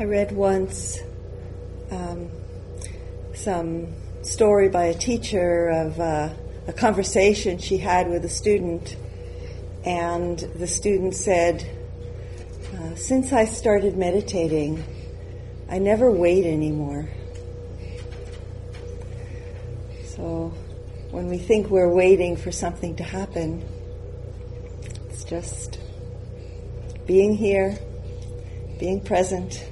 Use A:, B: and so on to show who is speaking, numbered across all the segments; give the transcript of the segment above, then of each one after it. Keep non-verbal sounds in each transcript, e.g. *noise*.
A: I read once um, some story by a teacher of uh, a conversation she had with a student, and the student said, uh, Since I started meditating, I never wait anymore. So when we think we're waiting for something to happen, it's just being here, being present.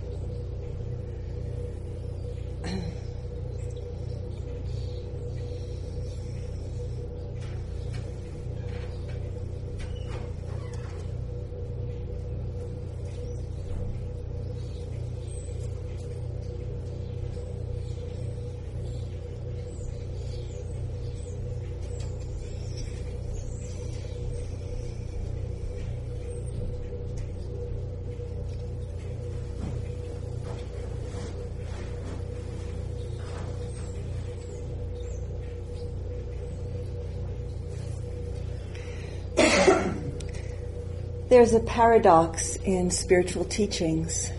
A: There's a paradox in spiritual teachings.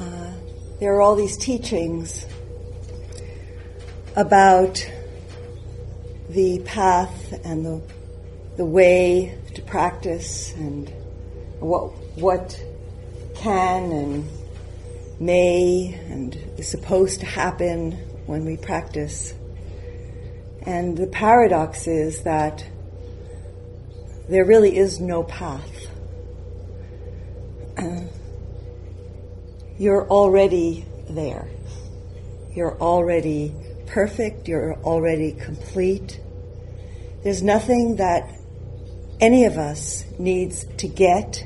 A: Uh, there are all these teachings about the path and the, the way to practice and what, what can and may and is supposed to happen when we practice. And the paradox is that there really is no path. Uh, you're already there. You're already perfect. You're already complete. There's nothing that any of us needs to get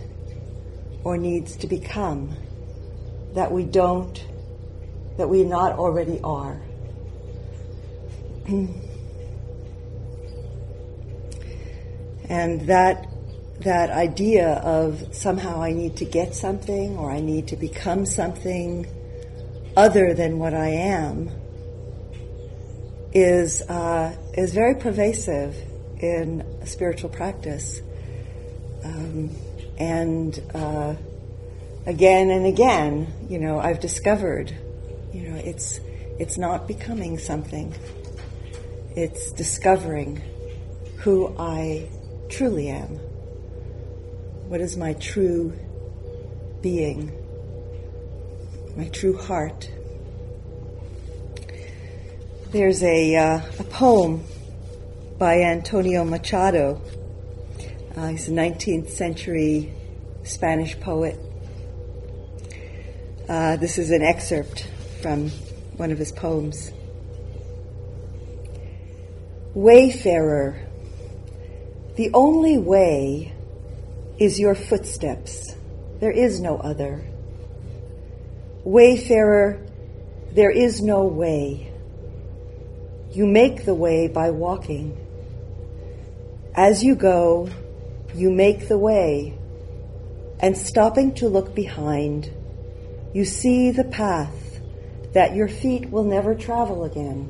A: or needs to become that we don't, that we not already are. *clears throat* And that that idea of somehow I need to get something or I need to become something other than what I am is uh, is very pervasive in spiritual practice, um, and uh, again and again, you know, I've discovered, you know, it's it's not becoming something; it's discovering who I truly am? What is my true being? My true heart? There's a, uh, a poem by Antonio Machado. Uh, he's a 19th century Spanish poet. Uh, this is an excerpt from one of his poems. Wayfarer, the only way is your footsteps. There is no other. Wayfarer, there is no way. You make the way by walking. As you go, you make the way, and stopping to look behind, you see the path that your feet will never travel again.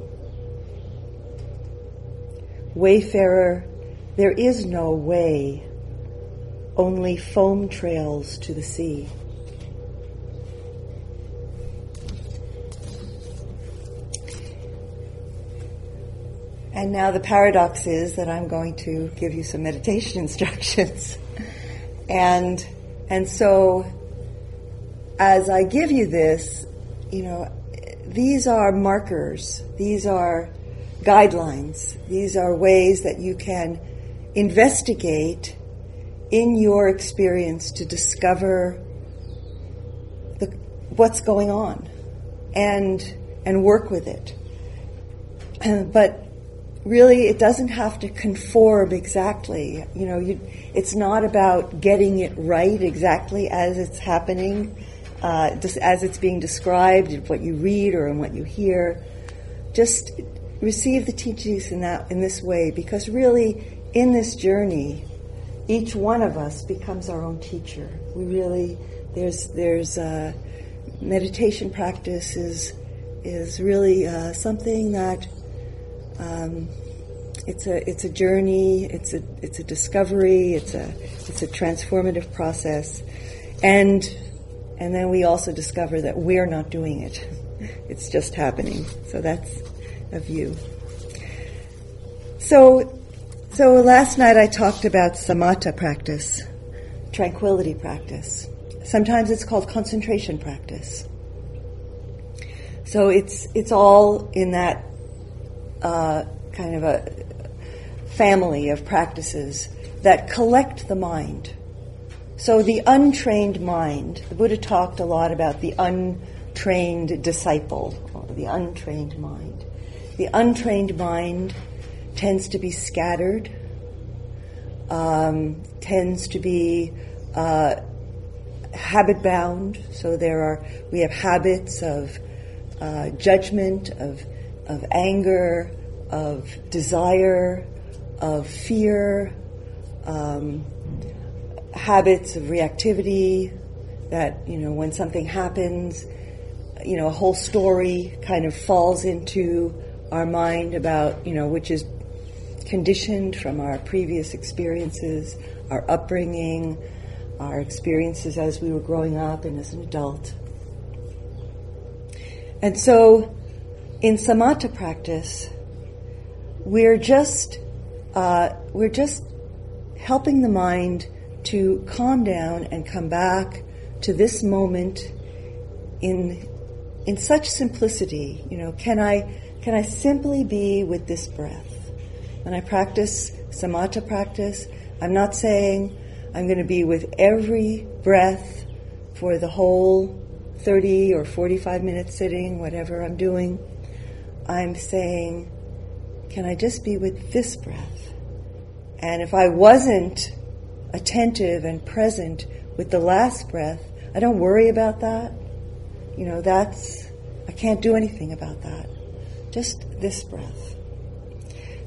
A: Wayfarer, there is no way, only foam trails to the sea. And now the paradox is that I'm going to give you some meditation *laughs* instructions. and and so as I give you this, you know, these are markers. These are guidelines. These are ways that you can investigate in your experience to discover the, what's going on and and work with it. *clears throat* but really, it doesn't have to conform exactly. You know, you, it's not about getting it right exactly as it's happening, uh, as it's being described, what you read or in what you hear. Just receive the teachings in that in this way, because really in this journey, each one of us becomes our own teacher. We really there's there's uh, meditation practice is is really uh, something that um, it's a it's a journey. It's a it's a discovery. It's a it's a transformative process, and and then we also discover that we're not doing it. It's just happening. So that's a view. So, so last night I talked about samatha practice, tranquility practice. Sometimes it's called concentration practice. So it's it's all in that uh, kind of a family of practices that collect the mind. So the untrained mind, the Buddha talked a lot about the untrained disciple, the untrained mind. The untrained mind tends to be scattered, um, tends to be uh, habit bound. So there are we have habits of uh, judgment, of of anger, of desire, of fear, um, habits of reactivity. That you know when something happens, you know a whole story kind of falls into our mind about you know which is conditioned from our previous experiences, our upbringing, our experiences as we were growing up and as an adult. And so, in samatha practice, we're just uh, we're just helping the mind to calm down and come back to this moment in in such simplicity. You know, can I can I simply be with this breath? When I practice samatha practice, I'm not saying I'm going to be with every breath for the whole 30 or 45 minutes sitting, whatever I'm doing. I'm saying, can I just be with this breath? And if I wasn't attentive and present with the last breath, I don't worry about that. You know, that's, I can't do anything about that. Just this breath.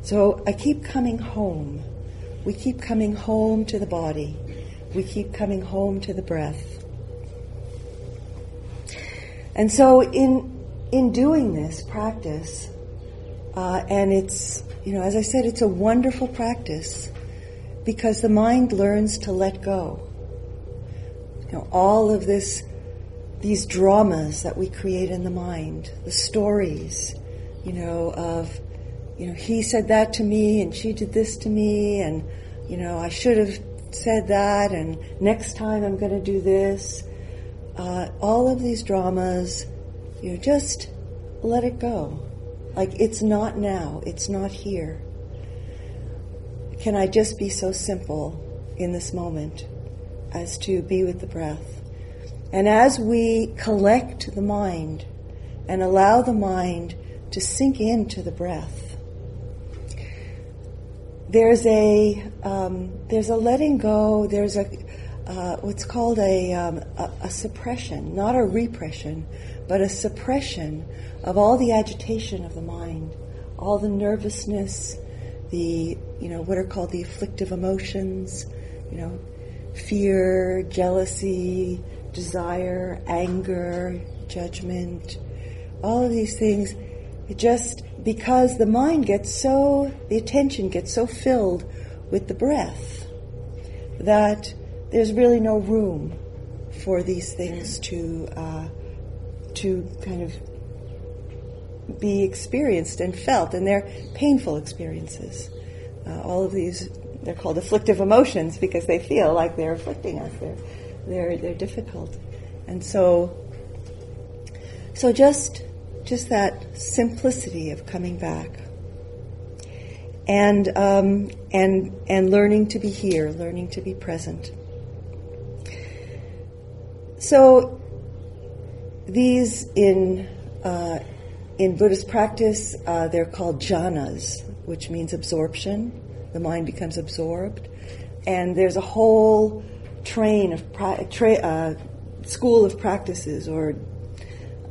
A: So I keep coming home. We keep coming home to the body. We keep coming home to the breath. And so in in doing this practice, uh, and it's you know as I said, it's a wonderful practice because the mind learns to let go. You know, all of this, these dramas that we create in the mind, the stories, you know, of, you know, he said that to me and she did this to me and, you know, I should have said that and next time I'm going to do this. Uh, all of these dramas, you know, just let it go. Like it's not now, it's not here. Can I just be so simple in this moment as to be with the breath? And as we collect the mind and allow the mind to sink into the breath, there's a um, there's a letting go. There's a uh, what's called a, um, a, a suppression, not a repression, but a suppression of all the agitation of the mind, all the nervousness, the you know what are called the afflictive emotions, you know, fear, jealousy, desire, anger, judgment, all of these things. It just because the mind gets so the attention gets so filled with the breath that there's really no room for these things to uh, to kind of be experienced and felt, and they're painful experiences. Uh, all of these, they're called afflictive emotions because they feel like they're afflicting us. They're, they're, they're difficult. And so, so just, just that simplicity of coming back. And, um, and, and learning to be here, learning to be present. So, these in uh, in Buddhist practice, uh, they're called jhanas, which means absorption. The mind becomes absorbed. And there's a whole train of pra- tra- uh, school of practices or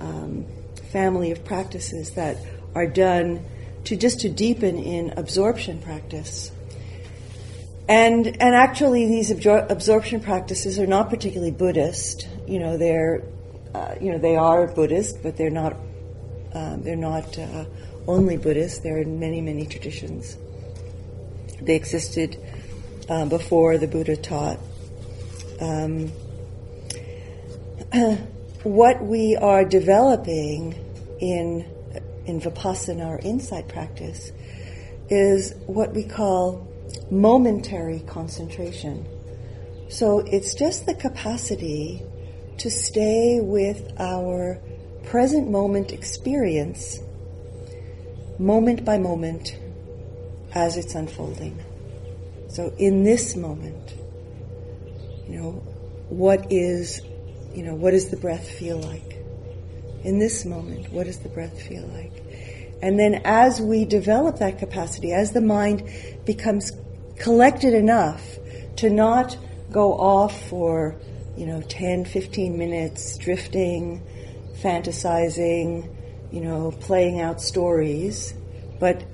A: um, family of practices that are done to just to deepen in absorption practice. And and actually, these absor- absorption practices are not particularly Buddhist. You know, they're uh, you know they are Buddhist, but they're not um, they're not uh, only Buddhist, there are many, many traditions. They existed uh, before the Buddha taught. Um, *clears throat* what we are developing in in vipassana or insight practice is what we call momentary concentration. So it's just the capacity to stay with our present moment experience, moment by moment, as it's unfolding. So in this moment, you know, what is, you know, what does the breath feel like? In this moment, what does the breath feel like? And then as we develop that capacity, as the mind becomes collected enough to not go off for, you know, 10, 15 minutes drifting, fantasizing, you know, playing out stories, but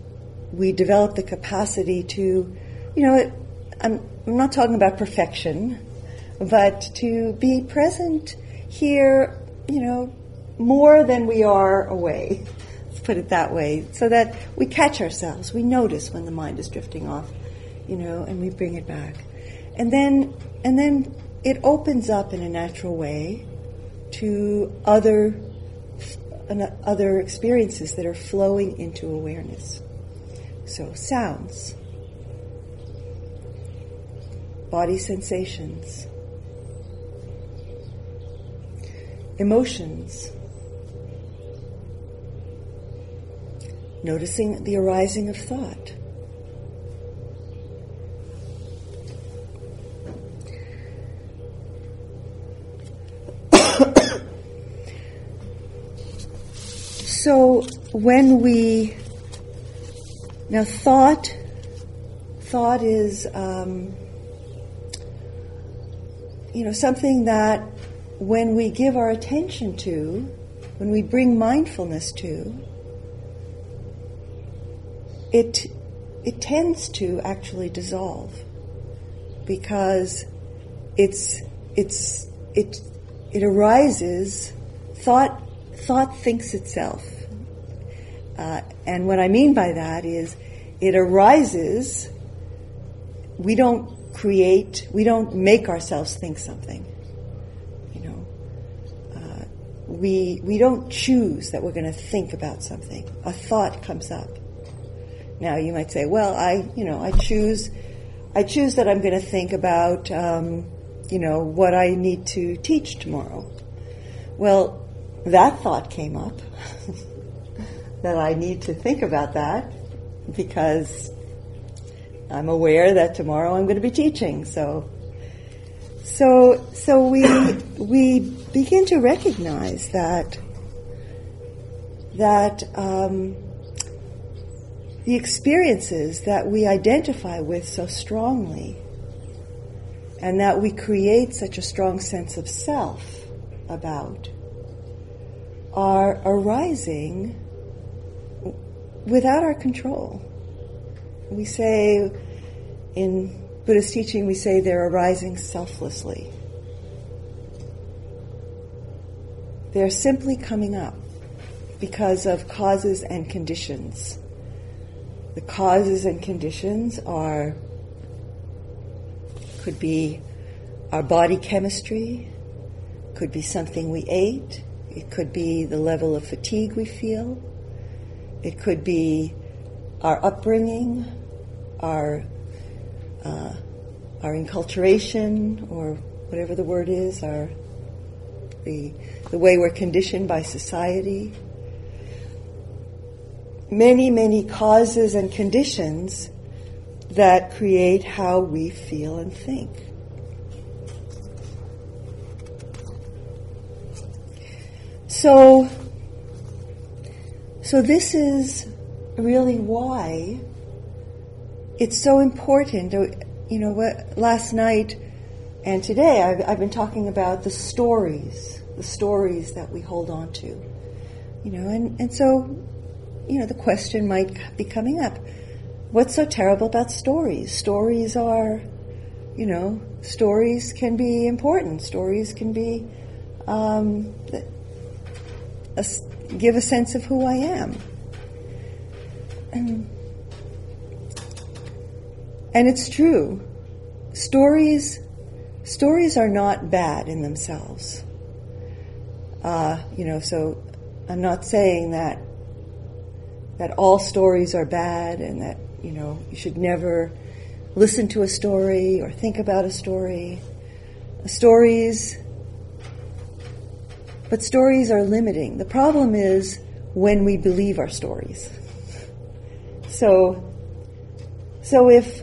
A: we develop the capacity to, you know, I'm, I'm not talking about perfection, but to be present here, you know, more than we are away. *laughs* Let's put it that way, so that we catch ourselves. We notice when the mind is drifting off, you know, and we bring it back, and then and then it opens up in a natural way to other other experiences that are flowing into awareness. So sounds, body sensations, emotions, noticing the arising of thought. *coughs* so when we now thought thought is um, you know something that when we give our attention to when we bring mindfulness to it it tends to actually dissolve because it's it's it it arises thought thought thinks itself. Uh, and what I mean by that is it arises we don't create we don't make ourselves think something you know uh, we we don't choose that we're going to think about something a thought comes up now you might say, well, I, you know, I choose, I choose that I'm going to think about, um, you know, what I need to teach tomorrow. Well, that thought came up *laughs* that I need to think about that because I'm aware that tomorrow I'm going to be teaching. So, so, so we we begin to recognize that that. Um, the experiences that we identify with so strongly and that we create such a strong sense of self about are arising without our control. We say in Buddhist teaching, we say they're arising selflessly. They're simply coming up because of causes and conditions. The causes and conditions are could be our body chemistry, could be something we ate, it could be the level of fatigue we feel, it could be our upbringing, our uh, our enculturation, or whatever the word is, our the the way we're conditioned by society many, many causes and conditions that create how we feel and think. So, so this is really why it's so important. Uh, you know, last night and today I've, I've been talking about the stories, the stories that we hold on to. You know, and, and so you know, the question might be coming up. What's so terrible about stories? Stories are, you know, stories can be important. Stories can be, um, a, give a sense of who I am. And, and it's true. Stories, stories are not bad in themselves. Uh, you know, so I'm not saying that that all stories are bad and that you know you should never listen to a story or think about a story. Stories, but stories are limiting. The problem is when we believe our stories. So, so if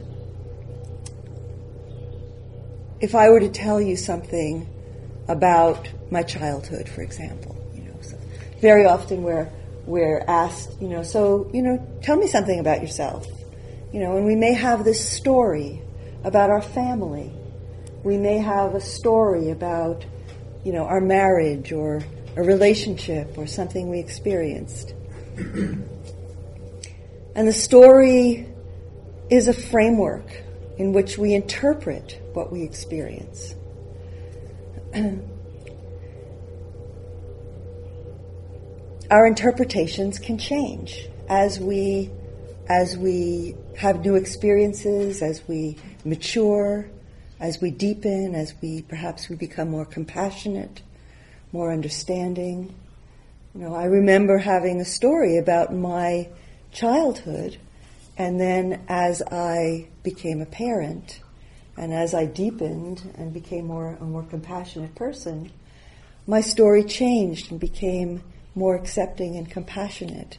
A: if I were to tell you something about my childhood, for example, you know, so very often we're we're asked, you know, so you know, tell me something about yourself, you know, and we may have this story about our family, we may have a story about, you know, our marriage or a relationship or something we experienced. *clears throat* and the story is a framework in which we interpret what we experience. *clears throat* Our interpretations can change as we as we have new experiences, as we mature, as we deepen, as we perhaps we become more compassionate, more understanding. You know, I remember having a story about my childhood, and then as I became a parent, and as I deepened and became more a more compassionate person, my story changed and became more accepting and compassionate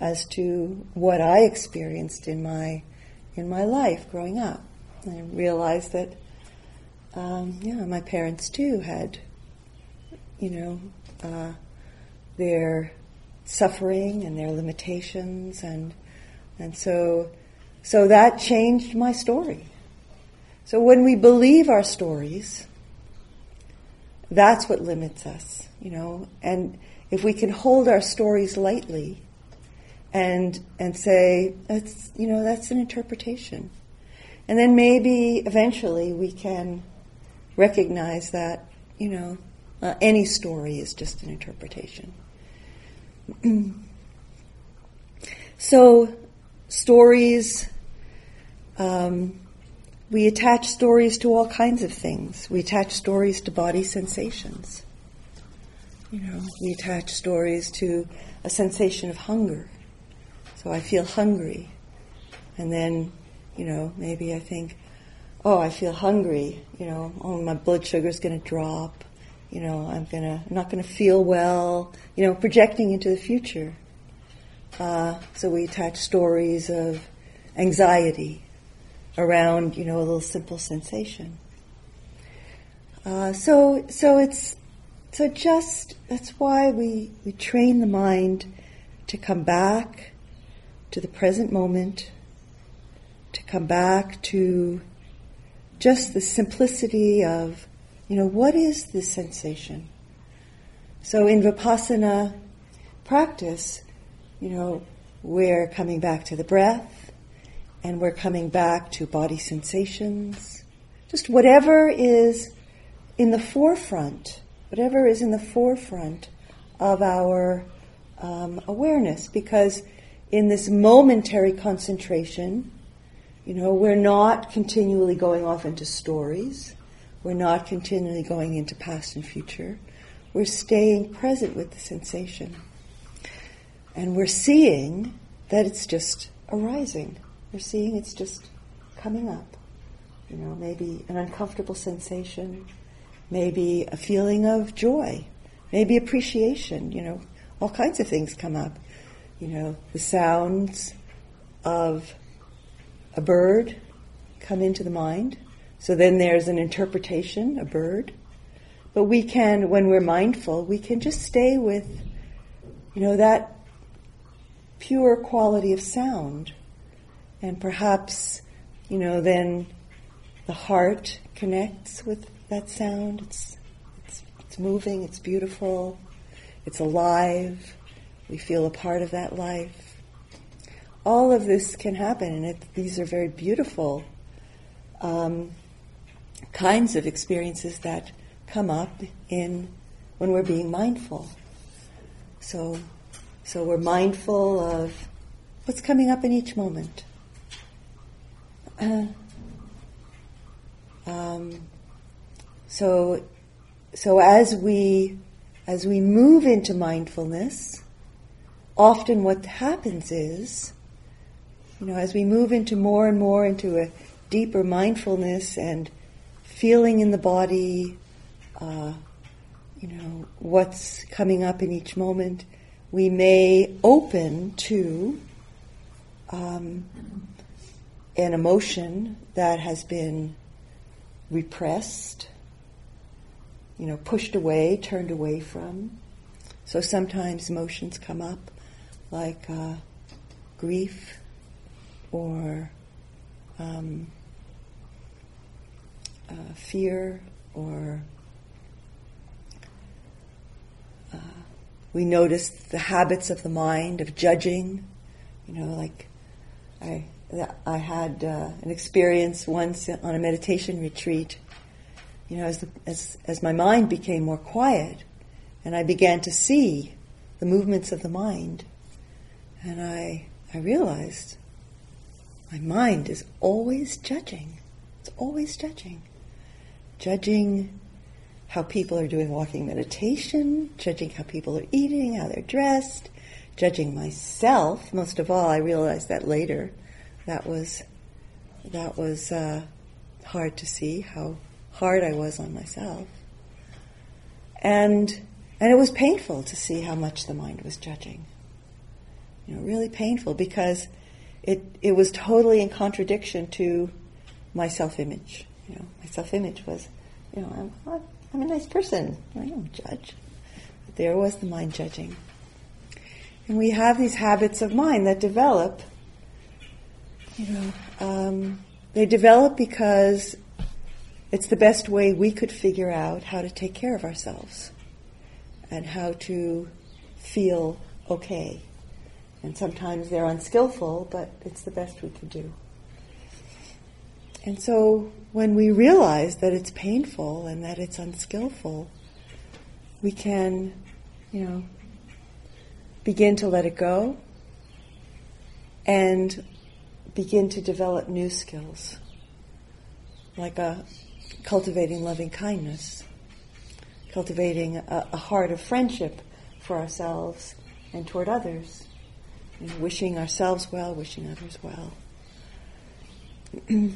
A: as to what I experienced in my in my life growing up. I realized that um, yeah, my parents too had you know uh, their suffering and their limitations and and so so that changed my story so when we believe our stories, that's what limits us, you know. And if we can hold our stories lightly and and say that's you know that's an interpretation, and then maybe eventually we can recognize that you know uh, any story is just an interpretation. *clears throat* so stories. Um, we attach stories to all kinds of things. We attach stories to body sensations. You know, we attach stories to a sensation of hunger. So I feel hungry. And then, you know, maybe I think, oh, I feel hungry. You know, oh, my blood sugar's going to drop. You know, I'm gonna, I'm not going to feel well. You know, projecting into the future. Uh, so we attach stories of anxiety around, you know, a little simple sensation. Uh, so, so it's so just that's why we we train the mind to come back to the present moment, to come back to just the simplicity of, you know, what is this sensation? So in vipassana practice, you know, we're coming back to the breath, and we're coming back to body sensations. Just whatever is in the forefront, whatever is in the forefront of our um, awareness, because in this momentary concentration, you know, we're not continually going off into stories. We're not continually going into past and future. We're staying present with the sensation. And we're seeing that it's just arising. You're seeing it's just coming up. You know, maybe an uncomfortable sensation, maybe a feeling of joy, maybe appreciation, you know, all kinds of things come up. You know, the sounds of a bird come into the mind. So then there's an interpretation, a bird. But we can, when we're mindful, we can just stay with, you know, that pure quality of sound and perhaps, you know, then the heart connects with that sound. It's, it's, it's moving, it's beautiful, it's alive. We feel a part of that life. All of this can happen, and it, these are very beautiful um, kinds of experiences that come up in when we're being mindful. So, so we're mindful of what's coming up in each moment. Um, so, so as we as we move into mindfulness, often what happens is, you know, as we move into more and more into a deeper mindfulness and feeling in the body, uh, you know, what's coming up in each moment, we may open to um, an emotion that has been repressed, you know, pushed away, turned away from. So sometimes emotions come up like uh, grief or um, uh, fear or uh, we notice the habits of the mind of judging. You know, like I I had uh, an experience once on a meditation retreat. You know, as, the, as as my mind became more quiet, and I began to see the movements of the mind, and I I realized my mind is always judging. It's always judging, judging how people are doing walking meditation, judging how people are eating, how they're dressed, judging myself. Most of all, I realized that later that was that was uh, hard to see how hard I was on myself, and and it was painful to see how much the mind was judging. You know, really painful because it it was totally in contradiction to my self-image. You know, my self-image was, you know, I'm I'm a nice person. I don't judge. But there was the mind judging. And we have these habits of mind that develop you know, um, they develop because it's the best way we could figure out how to take care of ourselves and how to feel okay. And sometimes they're unskillful, but it's the best we could do. And so when we realize that it's painful and that it's unskillful, we can, you know, begin to let it go and begin to develop new skills, like a, cultivating loving kindness, cultivating a, a heart of friendship for ourselves and toward others, know, wishing ourselves well, wishing others well. *clears throat*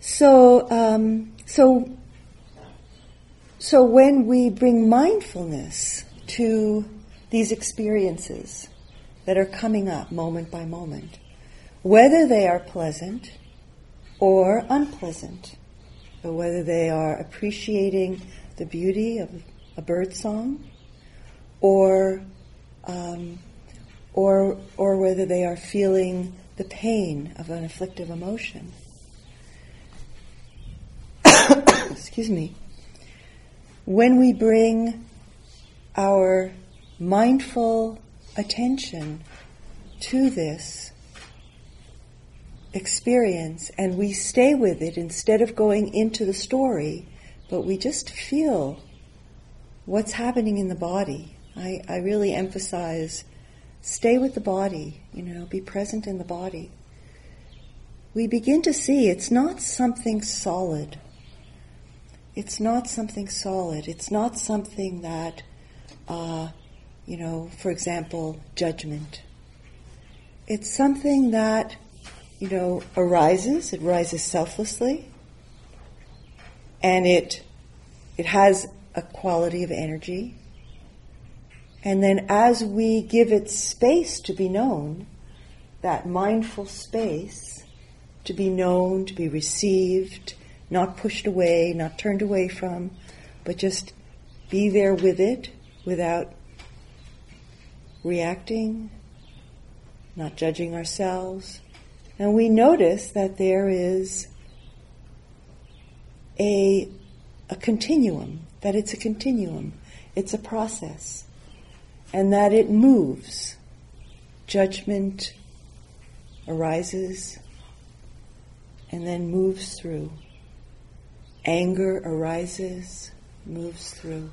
A: so, um, so, so when we bring mindfulness to these experiences, that are coming up moment by moment, whether they are pleasant or unpleasant, or whether they are appreciating the beauty of a bird song, or um, or or whether they are feeling the pain of an afflictive emotion. *coughs* Excuse me. When we bring our mindful attention to this experience and we stay with it instead of going into the story, but we just feel what's happening in the body. I, I really emphasize stay with the body, you know, be present in the body. We begin to see it's not something solid. It's not something solid. It's not something that uh, you know, for example, judgment. It's something that, you know, arises, it rises selflessly, and it, it has a quality of energy. And then as we give it space to be known, that mindful space to be known, to be received, not pushed away, not turned away from, but just be there with it without reacting, not judging ourselves. And we notice that there is a, a continuum, that it's a continuum, it's a process, and that it moves. Judgment arises and then moves through. Anger arises, moves through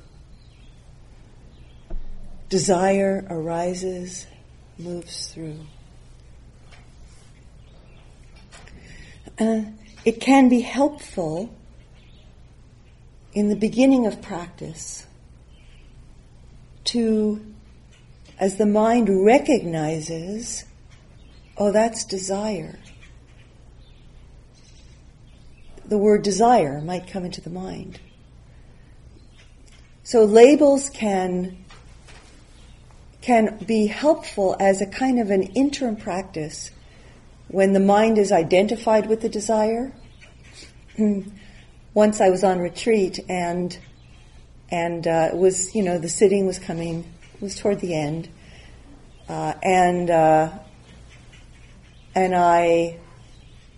A: desire arises, moves through. Uh, it can be helpful in the beginning of practice to, as the mind recognizes, oh, that's desire. The word desire might come into the mind. So labels can can be helpful as a kind of an interim practice when the mind is identified with the desire. Once I was on retreat and and uh, it was you know the sitting was coming was toward the end uh, and uh, and I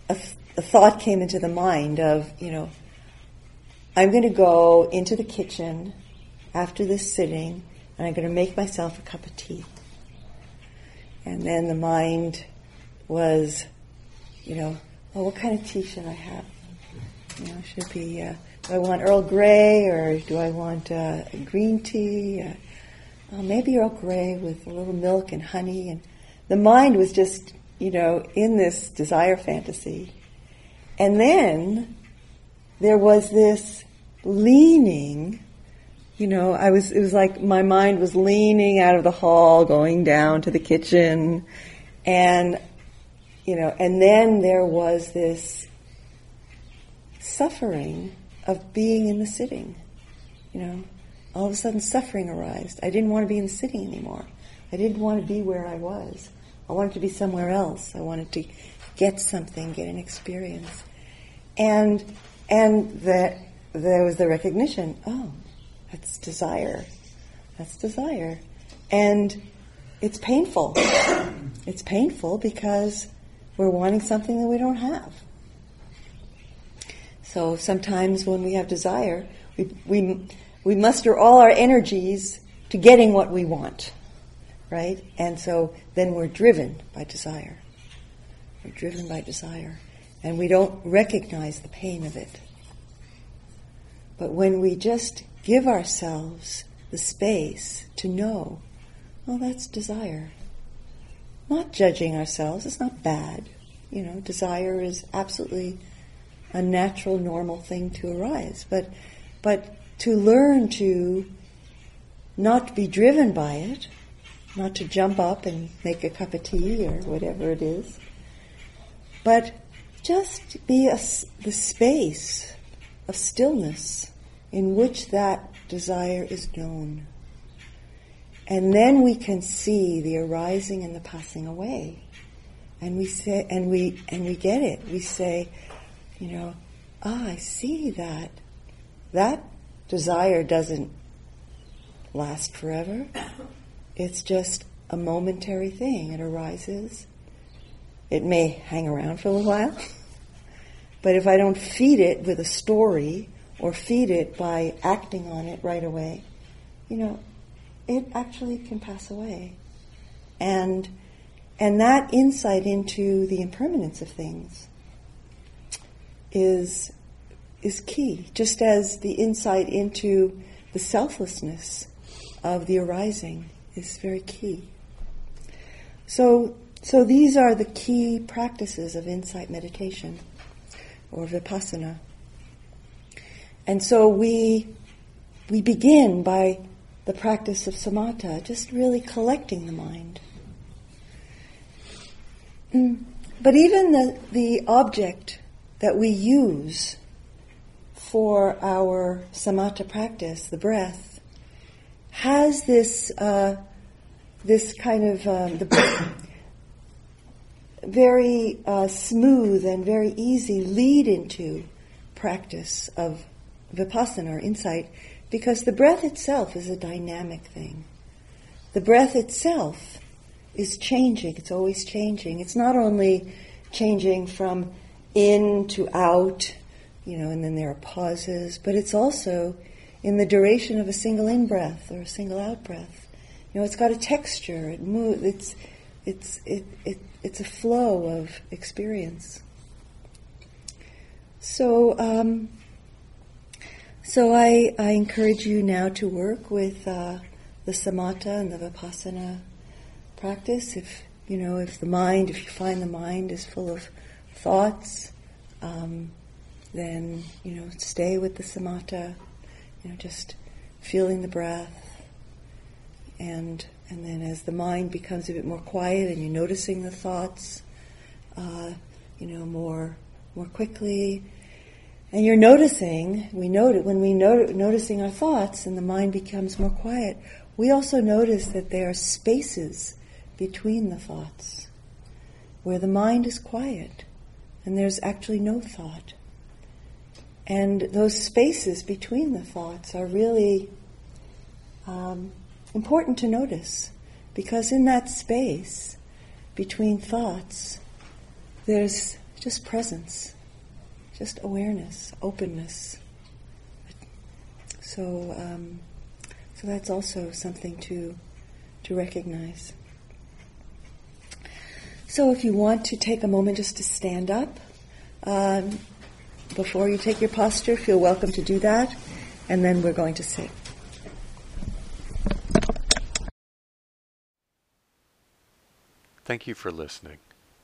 A: a, th- a thought came into the mind of you know I'm going to go into the kitchen after this sitting and I'm going to make myself a cup of tea. And then the mind was, you know, oh, what kind of tea should I have? You know, should it be, uh, do I want Earl Grey or do I want uh, green tea? Uh, maybe Earl Grey with a little milk and honey. And the mind was just, you know, in this desire fantasy. And then there was this leaning you know, I was, it was like my mind was leaning out of the hall, going down to the kitchen, and, you know, and then there was this suffering of being in the sitting, you know. All of a sudden suffering arose. I didn't want to be in the sitting anymore. I didn't want to be where I was. I wanted to be somewhere else. I wanted to get something, get an experience. And, and that there was the recognition, oh, that's desire. That's desire. And it's painful. *coughs* it's painful because we're wanting something that we don't have. So sometimes when we have desire, we, we, we muster all our energies to getting what we want, right? And so then we're driven by desire. We're driven by desire. And we don't recognize the pain of it. But when we just give ourselves the space to know, well, that's desire. Not judging ourselves, it's not bad. You know, desire is absolutely a natural, normal thing to arise. But, but to learn to not be driven by it, not to jump up and make a cup of tea or whatever it is, but just be a, the space of stillness in which that desire is known. And then we can see the arising and the passing away. And we say, and we, and we get it. We say, you know, ah, I see that. That desire doesn't last forever. It's just a momentary thing. It arises. It may hang around for a little while. *laughs* but if I don't feed it with a story or feed it by acting on it right away, you know, it actually can pass away. And and that insight into the impermanence of things is is key, just as the insight into the selflessness of the arising is very key. So so these are the key practices of insight meditation or vipassana. And so we, we begin by the practice of samatha, just really collecting the mind. Mm. But even the, the object that we use for our samatha practice, the breath, has this uh, this kind of um, the very uh, smooth and very easy lead into practice of vipassana or insight because the breath itself is a dynamic thing. The breath itself is changing, it's always changing. It's not only changing from in to out, you know, and then there are pauses, but it's also in the duration of a single in breath or a single out breath. You know, it's got a texture, it moves, it's, it's, it, it, it's a flow of experience. So, um, so I, I encourage you now to work with uh, the samatha and the vipassana practice. If you know, if the mind, if you find the mind is full of thoughts, um, then you know, stay with the samatha. you know, just feeling the breath, and and then as the mind becomes a bit more quiet and you're noticing the thoughts, uh, you know, more more quickly, and you're noticing. We note when we know noticing our thoughts and the mind becomes more quiet. We also notice that there are spaces between the thoughts where the mind is quiet and there's actually no thought. And those spaces between the thoughts are really um, important to notice because in that space between thoughts, there's just presence, just awareness, openness. So, um, so that's also something to to recognize. So, if you want to take a moment just to stand up um, before you take your posture, feel welcome to do that, and then we're going to sit.
B: Thank you for listening.